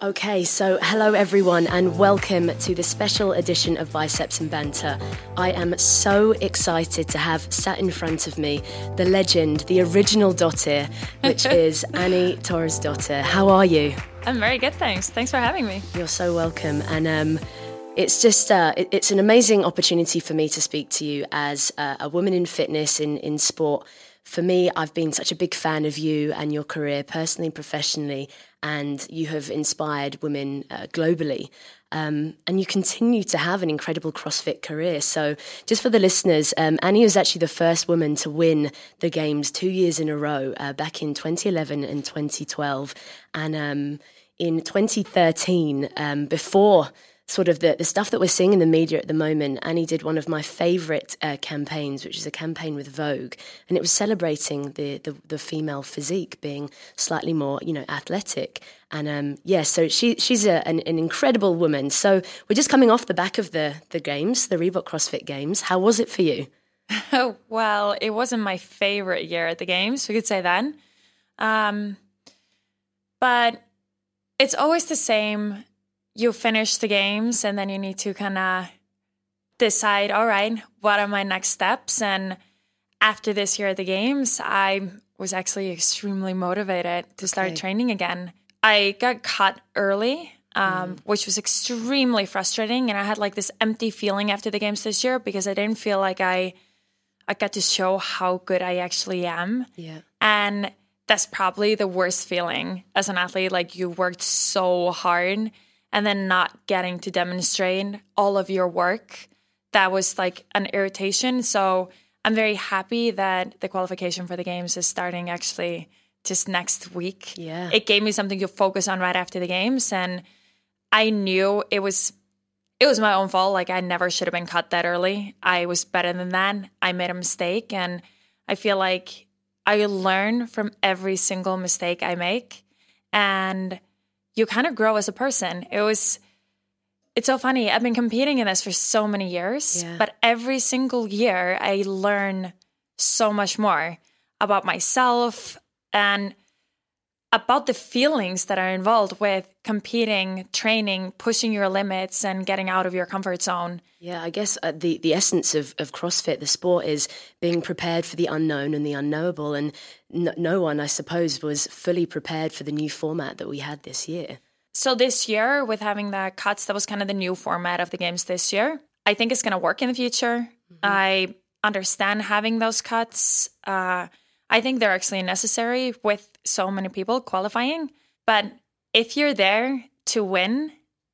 Okay, so hello everyone, and welcome to the special edition of Biceps and Banter. I am so excited to have sat in front of me the legend, the original Dottir, which is Annie Thorisdottir. How are you? I'm very good, thanks. Thanks for having me. You're so welcome, and um, it's just uh, it, it's an amazing opportunity for me to speak to you as uh, a woman in fitness in in sport for me, I've been such a big fan of you and your career, personally and professionally, and you have inspired women uh, globally. Um, and you continue to have an incredible CrossFit career. So, just for the listeners, um, Annie was actually the first woman to win the Games two years in a row, uh, back in 2011 and 2012. And um, in 2013, um, before sort of the, the stuff that we're seeing in the media at the moment. Annie did one of my favourite uh, campaigns, which is a campaign with Vogue, and it was celebrating the, the, the female physique being slightly more, you know, athletic. And um, yeah, so she she's a, an, an, incredible woman. So we're just coming off the back of the the games, the Reebok CrossFit Games. How was it for you? Oh well, it wasn't my favorite year at the games. We could say that. Um, but it's always the same you finish the games and then you need to kind of decide all right what are my next steps? And after this year at the games i was actually extremely motivated to okay. start training again. I got cut early um, mm. which was extremely frustrating. And i had like this empty feeling after the games this year because i didn't feel like i i got to show how good i actually am. Yeah. And that's probably the worst feeling as an athlete. Like you worked so hard and then not getting to demonstrate all of your work that was like an irritation. So i'm very happy that the qualification for the games is starting actually just next week. Yeah. It gave me something to focus on right after the games and i knew it was it was my own fault. Like i never should have been cut that early. I was better than that. I made a mistake and i feel like i learn from every single mistake i make. And you kind of grow as a person. It was it's so funny. I've been competing in this for so many years, yeah. but every single year I learn so much more about myself and about the feelings that are involved with competing, training, pushing your limits, and getting out of your comfort zone. Yeah, I guess uh, the the essence of of CrossFit, the sport, is being prepared for the unknown and the unknowable. And no, no one, I suppose, was fully prepared for the new format that we had this year. So this year, with having the cuts, that was kind of the new format of the games this year. I think it's going to work in the future. Mm-hmm. I understand having those cuts. Uh, I think they're actually necessary with so many people qualifying. But if you're there to win,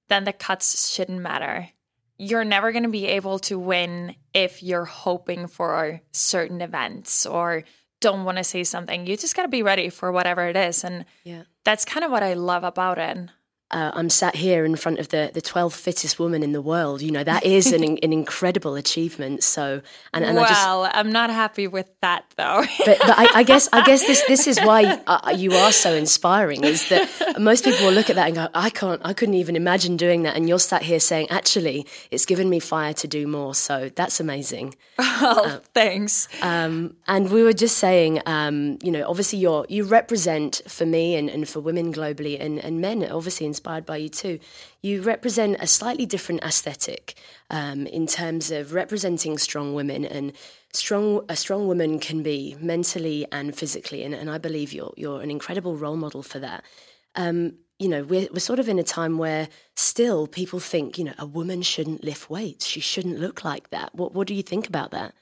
then the cuts shouldn't matter. You're never going to be able to win if you're hoping for certain events or don't want to say something. You just got to be ready for whatever it is. And yeah. that's kind of what I love about it uh, I'm sat here in front of the the 12th fittest woman in the world. You know that is an an incredible achievement. So, and, and well, I am not happy with that though. but, but I, I, guess I guess this this is why uh, you are so inspiring. Is that most people will look at that and go, I can't, I couldn't even imagine doing that, and you're sat here saying, actually, it's given me fire to do more. So that's amazing. Oh, uh, thanks. Um, and we were just saying, um, you know, obviously you're you represent for me and, and for women globally and, and men obviously inspired by you too. You represent a slightly different aesthetic um, in terms of representing strong women and strong. A strong woman can be mentally and physically, and, and I believe you're you're an incredible role model for that. Um, you know, we're, we're sort of in a time where still people think, you know, a woman shouldn't lift weights. She shouldn't look like that. What, what do you think about that?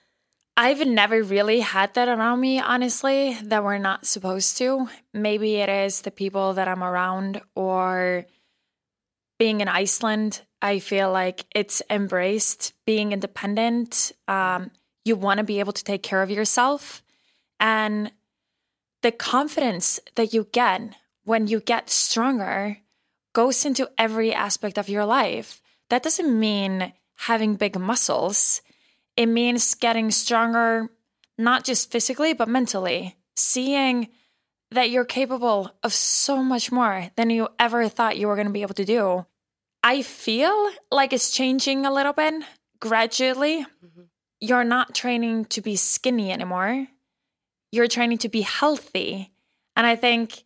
I've never really had that around me, honestly, that we're not supposed to. Maybe it is the people that I'm around or being in Iceland. I feel like it's embraced being independent. Um, you want to be able to take care of yourself. And the confidence that you get when you get stronger goes into every aspect of your life. That doesn't mean having big muscles it means getting stronger, not just physically, but mentally, seeing that you're capable of so much more than you ever thought you were going to be able to do. I feel like it's changing a little bit gradually. Mm-hmm. You're not training to be skinny anymore. You're training to be healthy. And I think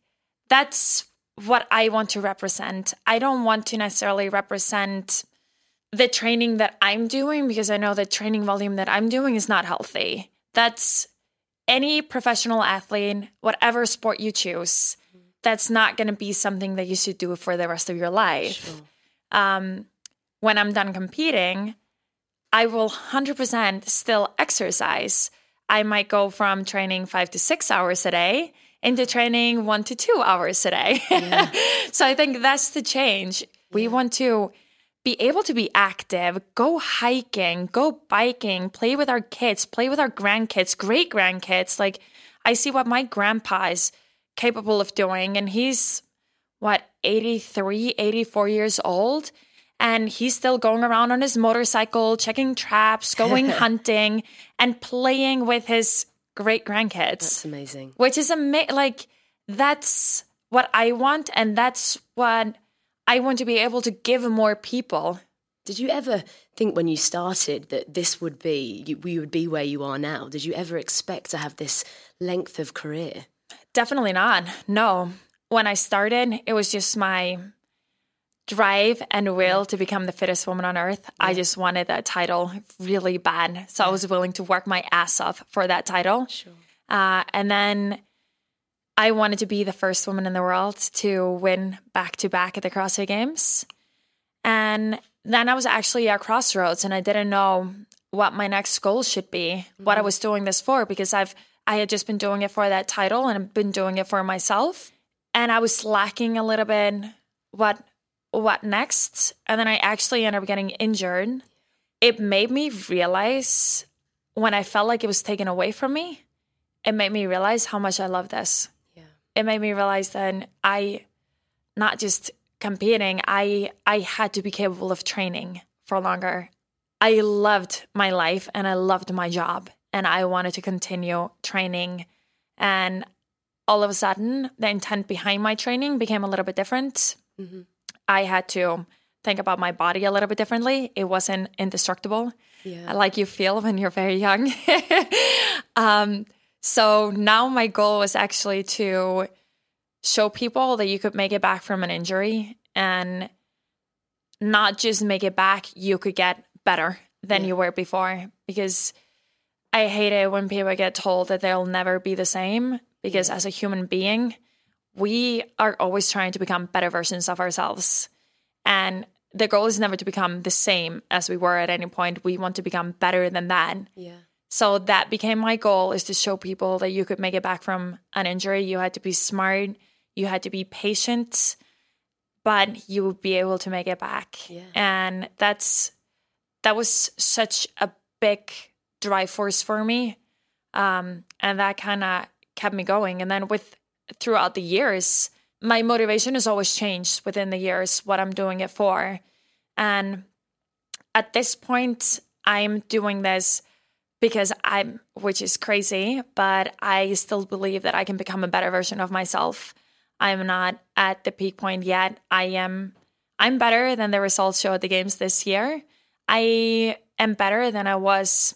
that's what I want to represent. I don't want to necessarily represent the training that I'm doing because I know the training volume that I'm doing is not healthy. That's any professional athlete, whatever sport you choose, that's not going to be something that you should do for the rest of your life. Sure. Um, when I'm done competing, I will 100% still exercise. I might go from training five to six hours a day into training one to two hours a day. Yeah. so I think that's the change. We want to be able to be active, go hiking, go biking, play with our kids, play with our grandkids, great grandkids. Like I see what my grandpa is capable of doing, and he's what 83, 84 years old. And he's still going around on his motorcycle, checking traps, going hunting, and playing with his great grandkids. That's amazing. Which is amazing. Like, that's what I want. And that's what I want to be able to give more people. Did you ever think when you started that this would be, you, we would be where you are now? Did you ever expect to have this length of career? Definitely not. No. When I started, it was just my drive and will to become the fittest woman on earth. Yeah. I just wanted that title really bad. So yeah. I was willing to work my ass off for that title. Sure. Uh, and then I wanted to be the first woman in the world to win back to back at the CrossFit Games. And then I was actually at crossroads and I didn't know what my next goal should be, mm-hmm. what I mm-hmm. was doing this for, because I've I had just been doing it for that title and I've been doing it for myself. And I was lacking a little bit what what next? And then I actually ended up getting injured. It made me realize when I felt like it was taken away from me, it made me realize how much I love this it made me realize then I, not just competing, I I had to be capable of training for longer. I loved my life and I loved my job and I wanted to continue training. And all of a sudden, the intent behind my training became a little bit different. Mm-hmm. I had to think about my body a little bit differently. It wasn't indestructible, yeah. like you feel when you're very young. um, so now my goal is actually to show people that you could make it back from an injury and not just make it back, you could get better than yeah. you were before. Because I hate it when people get told that they'll never be the same. Because yeah. as a human being, we are always trying to become better versions of ourselves. And the goal is never to become the same as we were at any point. We want to become better than that. Yeah. So that became my goal is to show people that you could make it back from an injury. You had to be smart, you had to be patient, but you would be able to make it back. Yeah. And that's that was such a big drive force for me. Um, and that kind of kept me going. And then with throughout the years, my motivation has always changed within the years what I'm doing it for. And at this point, I'm doing this because I'm, which is crazy, but I still believe that I can become a better version of myself. I'm not at the peak point yet. I am, I'm better than the results show at the games this year. I am better than I was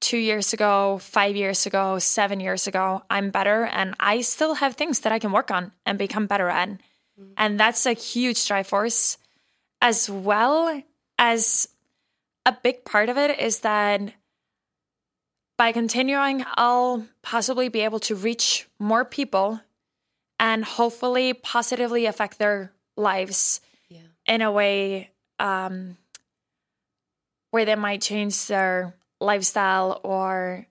two years ago, five years ago, seven years ago. I'm better, and I still have things that I can work on and become better at. Mm-hmm. And that's a huge drive force, as well as a big part of it is that by continuing, I'll possibly be able to reach more people and hopefully positively affect their lives yeah. in a way um, where they might change their lifestyle or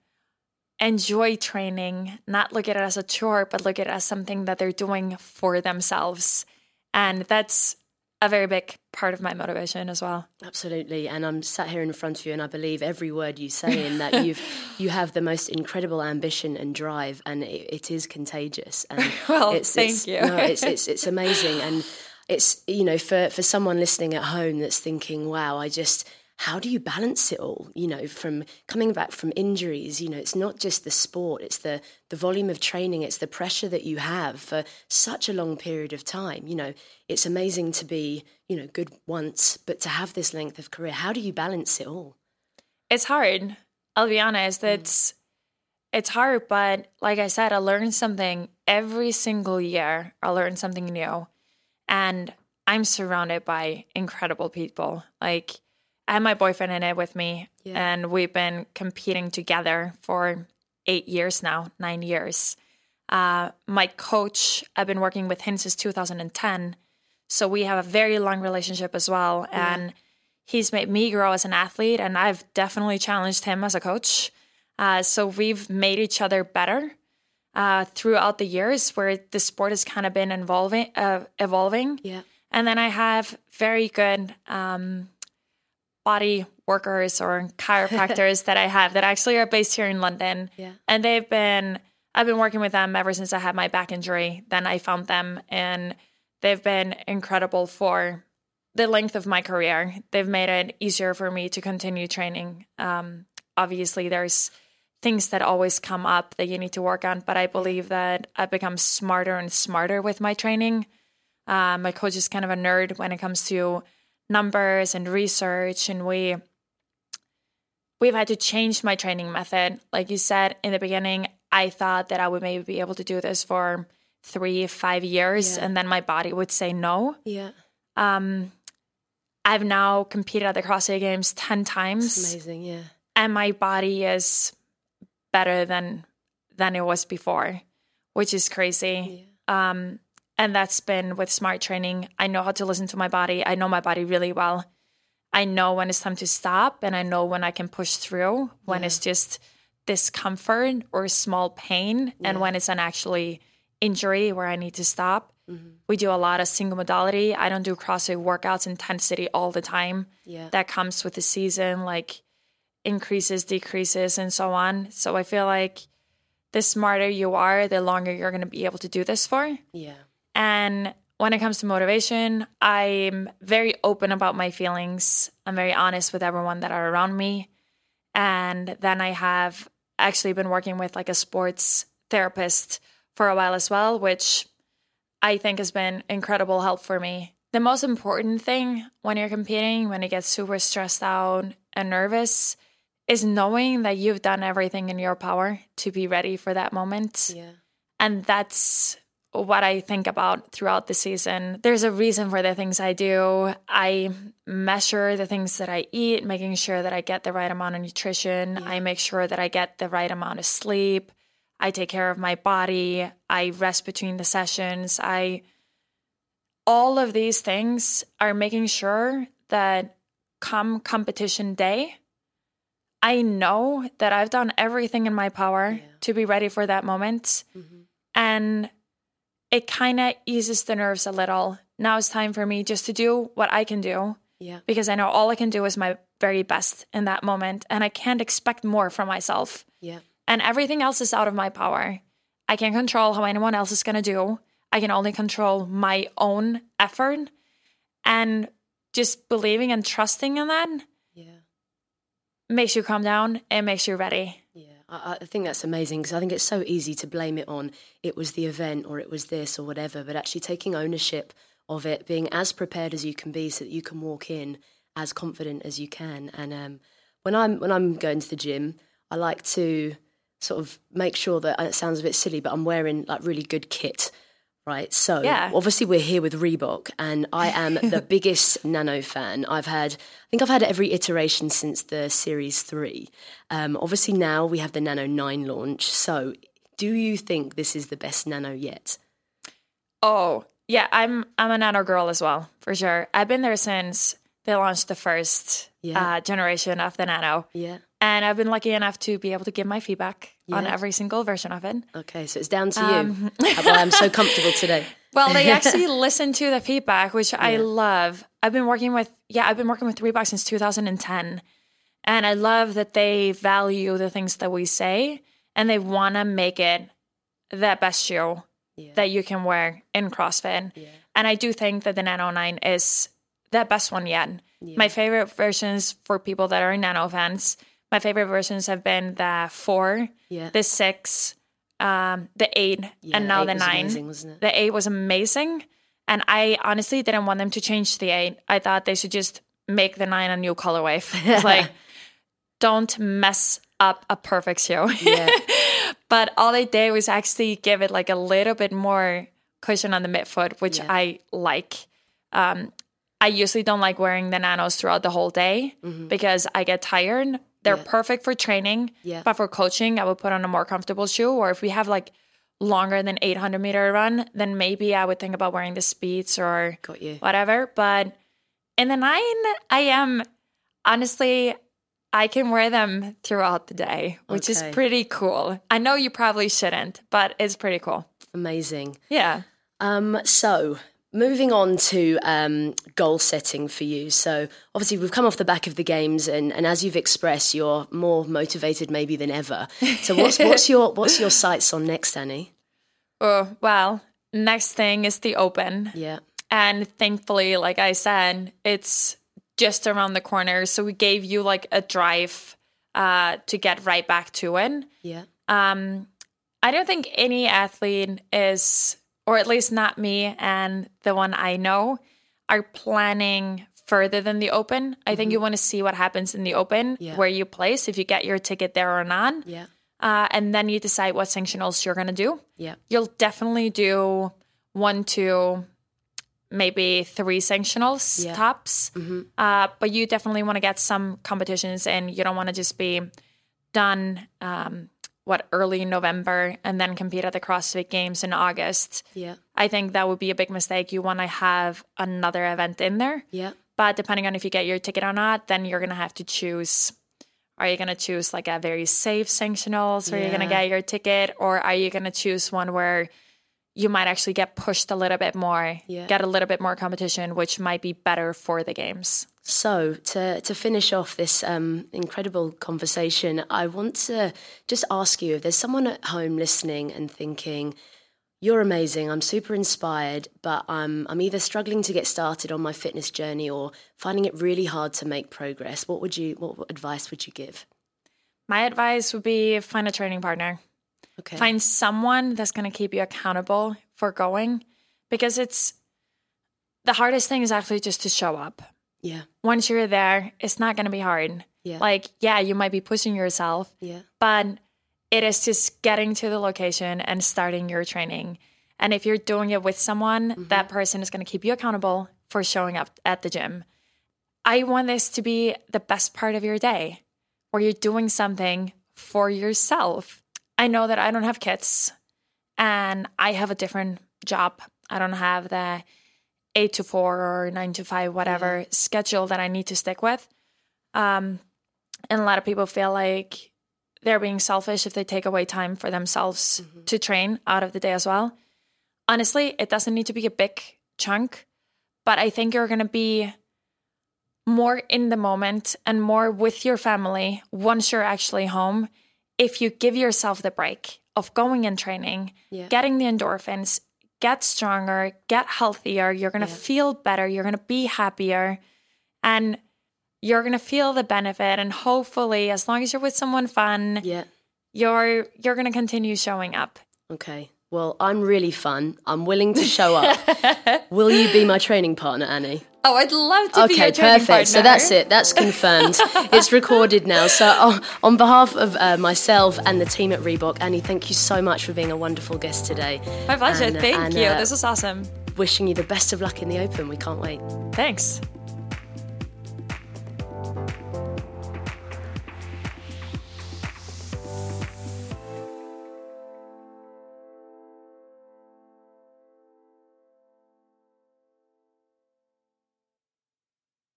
enjoy training, not look at it as a chore, but look at it as something that they're doing for themselves. And that's a very big part of my motivation as well. Absolutely, and I'm sat here in front of you, and I believe every word you say in that you've you have the most incredible ambition and drive, and it, it is contagious. And well, it's, thank it's, you. no, it's, it's it's amazing, and it's you know for for someone listening at home that's thinking, wow, I just how do you balance it all you know from coming back from injuries you know it's not just the sport it's the the volume of training it's the pressure that you have for such a long period of time you know it's amazing to be you know good once but to have this length of career how do you balance it all it's hard i'll be honest mm. it's it's hard but like i said i learned something every single year I learn something new. And I'm surrounded by incredible people. Like I have my boyfriend in it with me, yeah. and we've been competing together for eight years now, nine years. Uh, my coach, I've been working with him since 2010. So we have a very long relationship as well. Yeah. And he's made me grow as an athlete, and I've definitely challenged him as a coach. Uh, so we've made each other better uh, throughout the years where the sport has kind of been evolving. Uh, evolving. Yeah. And then I have very good um, body workers or chiropractors that I have that actually are based here in London. Yeah. And they've been, I've been working with them ever since I had my back injury. Then I found them and they've been incredible for the length of my career. They've made it easier for me to continue training. Um, obviously, there's things that always come up that you need to work on, but I believe that I've become smarter and smarter with my training. Uh, my coach is kind of a nerd when it comes to numbers and research, and we we've had to change my training method. Like you said in the beginning, I thought that I would maybe be able to do this for three, five years, yeah. and then my body would say no. Yeah. Um, I've now competed at the CrossFit Games 10 times. That's amazing, yeah. And my body is better than than it was before, which is crazy. Yeah. Um, and that's been with smart training. I know how to listen to my body. I know my body really well. I know when it's time to stop and I know when I can push through, when yeah. it's just discomfort or small pain, yeah. and when it's an actually injury where I need to stop. Mm-hmm. We do a lot of single modality. I don't do CrossFit workouts intensity all the time. Yeah. That comes with the season, like increases, decreases, and so on. So I feel like the smarter you are, the longer you're going to be able to do this for. Yeah. And when it comes to motivation, I'm very open about my feelings. I'm very honest with everyone that are around me. And then I have actually been working with like a sports therapist for a while as well, which I think has been incredible help for me. The most important thing when you're competing, when you get super stressed out and nervous, is knowing that you've done everything in your power to be ready for that moment. Yeah. And that's what I think about throughout the season. There's a reason for the things I do. I measure the things that I eat, making sure that I get the right amount of nutrition. Yeah. I make sure that I get the right amount of sleep. I take care of my body. I rest between the sessions. I all of these things are making sure that come competition day, I know that I've done everything in my power yeah. to be ready for that moment. Mm-hmm. And it kind of eases the nerves a little. Now it's time for me just to do what I can do. Yeah. Because I know all I can do is my very best in that moment and I can't expect more from myself. Yeah and everything else is out of my power. I can't control how anyone else is going to do. I can only control my own effort and just believing and trusting in that. Yeah. Makes you calm down and makes you ready. I, I think that's amazing because I think it's so easy to blame it on it was the event or it was this or whatever, but actually taking ownership of it, being as prepared as you can be so that you can walk in as confident as you can. And um, when I'm when I'm going to the gym, I like to sort of make sure that it sounds a bit silly, but I'm wearing like really good kit. Right. So yeah. obviously we're here with Reebok and I am the biggest nano fan. I've had I think I've had every iteration since the series three. Um, obviously now we have the Nano 9 launch. So do you think this is the best nano yet? Oh, yeah, I'm I'm a nano girl as well, for sure. I've been there since they launched the first yeah. uh, generation of the nano. Yeah. And I've been lucky enough to be able to give my feedback yeah. on every single version of it. Okay, so it's down to um, you. Why I'm so comfortable today. Well, they actually listen to the feedback, which yeah. I love. I've been working with, yeah, I've been working with Reebok since 2010. And I love that they value the things that we say and they want to make it the best shoe yeah. that you can wear in CrossFit. And I do think that the Nano 9 is the best one yet. My favorite versions for people that are Nano fans my favorite versions have been the four, yeah. the six, um, the eight, yeah, and now the nine. Amazing, the eight was amazing, and I honestly didn't want them to change the eight. I thought they should just make the nine a new colorway. It's like, don't mess up a perfect show. Yeah. But all they did was actually give it like a little bit more cushion on the midfoot, which Yeah. I like. Um, I usually don't like wearing the nanos throughout the whole day because I get tired. They're. Yeah. perfect for training, Yeah. but for coaching, I would put on a more comfortable shoe. Or if we have like longer than 800 meter run, then maybe I would think about wearing the speeds or Got you. whatever. But in the nine, I am honestly, I can wear them throughout the day, which Okay. is pretty cool. I know you probably shouldn't, but it's pretty cool. Amazing. Yeah. Um, so moving on to um, goal setting for you. So obviously we've come off the back of the games, and, and as you've expressed, you're more motivated maybe than ever. So what's what's your what's your sights on next, Annie? Oh, well, next thing is the open. Yeah. And thankfully, like I said, it's just around the corner. So we gave you like a drive uh, to get right back to it. Yeah. Um, I don't think any athlete is, or at least not me and the one I know, are planning further than the open. I think you want to see what happens in the open, Mm-hmm. Yeah. where you place, if you get your ticket there or not. Yeah. Uh, and then you decide what sanctionals you're going to do. Yeah. You'll definitely do one, two, maybe three sanctionals Yeah. tops. Uh, but you definitely want to get some competitions and You don't want to just be done, um, what, early November and then compete at the CrossFit Games in August. Yeah. I think that would be a big mistake. You want to have another event in there. Yeah. But depending on if you get your ticket or not, then you're going to have to choose. Are you going to choose like a very safe sanctionals where you're going to get your ticket? Or are you going to choose one where you might actually get pushed a little bit more, Yeah. get a little bit more competition, which might be better for the games? So to to finish off this um, incredible conversation, I want to just ask you if there's someone at home listening and thinking, "You're amazing. I'm super inspired, but I'm I'm either struggling to get started on my fitness journey or finding it really hard to make progress." What would you what advice would you give? My advice would be find a training partner. Okay. Find someone that's going to keep you accountable for going because it's the hardest thing is actually just to show up. Yeah. Once you're there, it's not going to be hard. Yeah. Like, yeah, you might be pushing yourself, Yeah. but it is just getting to the location and starting your training. And if you're doing it with someone, Mm-hmm. that person is going to keep you accountable for showing up at the gym. I want this to be the best part of your day where you're doing something for yourself. I know that I don't have kids and I have a different job. I don't have the eight to four or nine to five, whatever schedule that I need to stick with. Um, and a lot of people feel like they're being selfish if they take away time for themselves to train out of the day as well. Honestly, it doesn't need to be a big chunk, but I think you're going to be more in the moment and more with your family once you're actually home if you give yourself the break of going and training, Yeah. getting the endorphins, get stronger, get healthier. You're going to feel better. You're going to be happier. And you're going to feel the benefit. And hopefully, as long as you're with someone fun, Yeah. you're you're going to continue showing up. Okay. Well, I'm really fun. I'm willing to show up. Will you be my training partner, Annie? Oh, I'd love to Okay, perfect. So that's it. That's confirmed. it's recorded now. So, on, on behalf of uh, myself and the team at Reebok, Annie, thank you so much for being a wonderful guest today. My pleasure. And, uh, Thank and, you. uh, this is awesome. Wishing you the best of luck in the Open. We can't wait. Thanks.